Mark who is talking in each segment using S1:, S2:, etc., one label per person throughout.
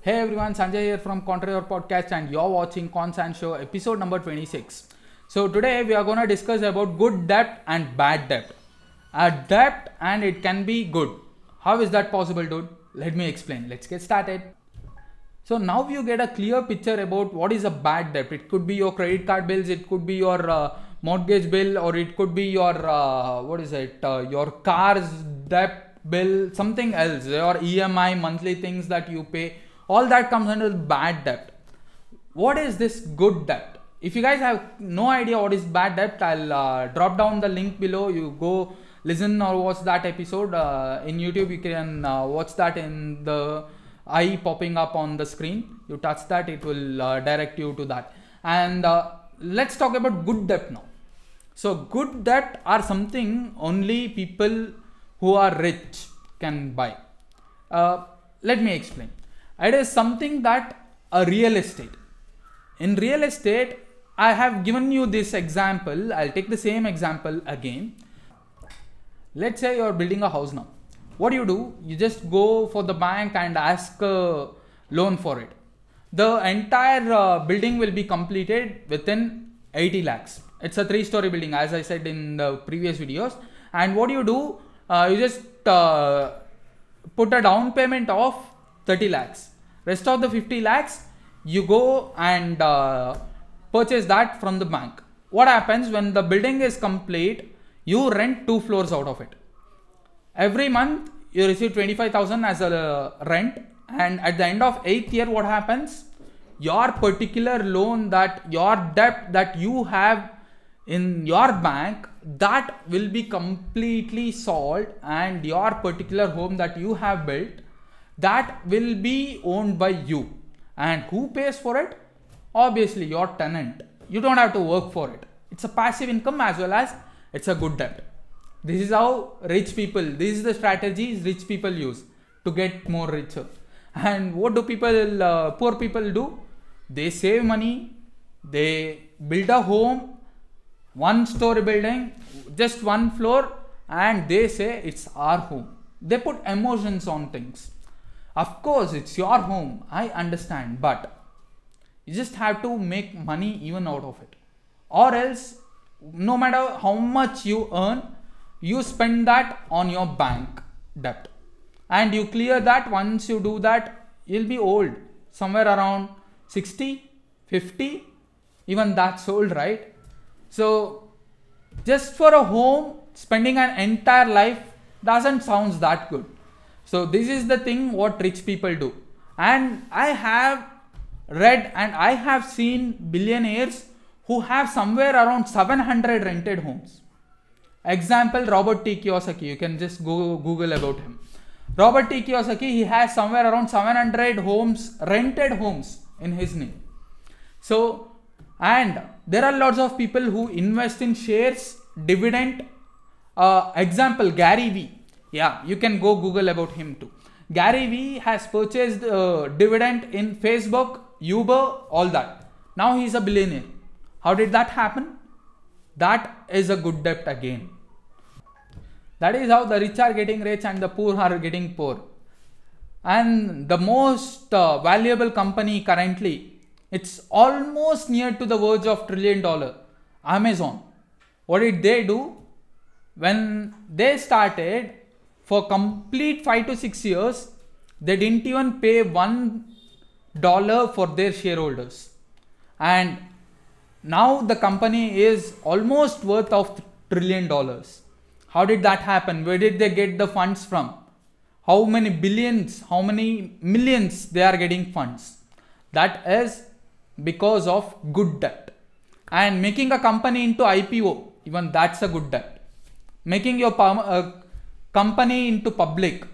S1: Hey everyone, Sanjay here from Contra Your Podcast, and you're watching Consan Show episode number 26. So today we are going to discuss about good debt and bad debt. A debt and it can be good. How is that possible, dude? Let me explain. Let's get started. So now you get a clear picture about what is a bad debt. It could be your credit card bills, it could be your uh, mortgage bill, or it could be your uh, what is it? Uh, your car's debt bill, something else, your EMI, monthly things that you pay. All that comes under bad debt. What is this good debt? If you guys have no idea what is bad debt, I'll uh, drop down the link below. You go listen or watch that episode uh, in YouTube. You can uh, watch that in the eye popping up on the screen. You touch that, it will uh, direct you to that. And uh, let's talk about good debt now. So, good debt are something only people who are rich can buy. Uh, let me explain. It is something that a real estate. In real estate, I have given you this example. I'll take the same example again. Let's say you're building a house now. What do you do? You just go for the bank and ask a loan for it. The entire uh, building will be completed within 80 lakhs. It's a three story building, as I said in the previous videos. And what do you do? Uh, you just uh, put a down payment of 30 lakhs. Rest of the 50 lakhs, you go and uh, purchase that from the bank. What happens when the building is complete? You rent two floors out of it. Every month you receive 25,000 as a rent, and at the end of eighth year, what happens? Your particular loan that your debt that you have in your bank that will be completely solved and your particular home that you have built that will be owned by you. And who pays for it? Obviously your tenant. You don't have to work for it. It's a passive income as well as it's a good debt. This is how rich people this is the strategies rich people use to get more richer. And what do people uh, poor people do? They save money they build a home one story building just one floor and they say it's our home. They put emotions on things of course it's your home i understand but you just have to make money even out of it. Or else no matter how much you earn you spend that on your bank debt. And you clear that once you do that you'll be old. Somewhere around 60 50 even that's old right? So just for a home spending an entire life doesn't sounds that good so this is the thing what rich people do. And i have read and i have seen billionaires who have somewhere around 700 rented homes. Example robert t. Kiyosaki. You can just go google about him. Robert t. Kiyosaki he has somewhere around 700 homes rented homes in his name. So and there are lots of people who invest in shares dividend uh, example gary vee yeah you can go google about him too. Gary vee has purchased uh, dividend in facebook uber all that. Now he's a billionaire. How did that happen? That is a good debt again. That is how the rich are getting rich and the poor are getting poor. And the most uh, valuable company currently it's almost near to the verge of trillion dollar amazon. What did they do? When they started for complete 5 to 6 years they didn't even pay 1 dollar for their shareholders. And now the company is almost worth of trillion dollars. How did that happen? Where did they get the funds from? How many billions how many millions they are getting funds? That is because of good debt. And making a company into ipo even that's a good debt. Making your uh, company into public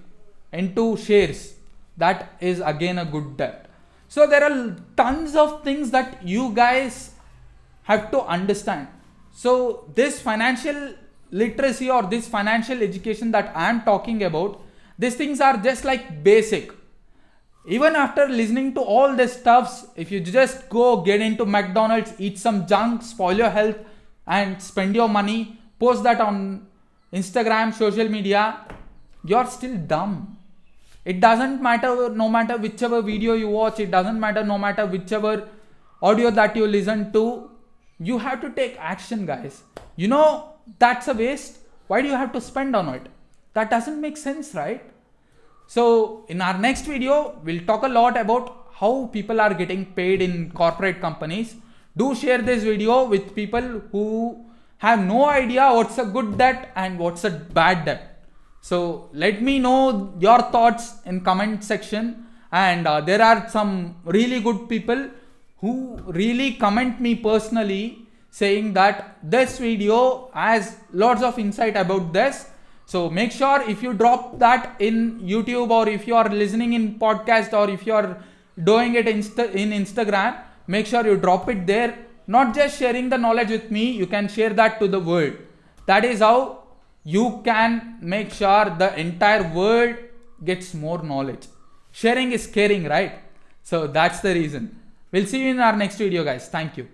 S1: into shares that is again a good debt. So there are tons of things that you guys have to understand. So this financial literacy or this financial education that i am talking about these things are just like basic. Even after listening to all this stuffs if you just go get into mcdonald's eat some junk spoil your health and spend your money post that on instagram social media you're still dumb. It doesn't matter no matter whichever video you watch it doesn't matter no matter whichever audio that you listen to you have to take action guys. You know that's a waste. Why do you have to spend on it? That doesn't make sense right? So in our next video we'll talk a lot about how people are getting paid in corporate companies. Do share this video with people who have no idea what's a good debt and what's a bad debt. So let me know your thoughts in comment section. And uh, there are some really good people who really comment me personally saying that this video has lots of insight about this. So make sure if you drop that in youtube or if you are listening in podcast or if you are doing it insta- in instagram make sure you drop it there not just sharing the knowledge with me you can share that to the world. That is how you can make sure the entire world gets more knowledge. Sharing is caring right? So that's the reason. We'll see you in our next video guys. Thank you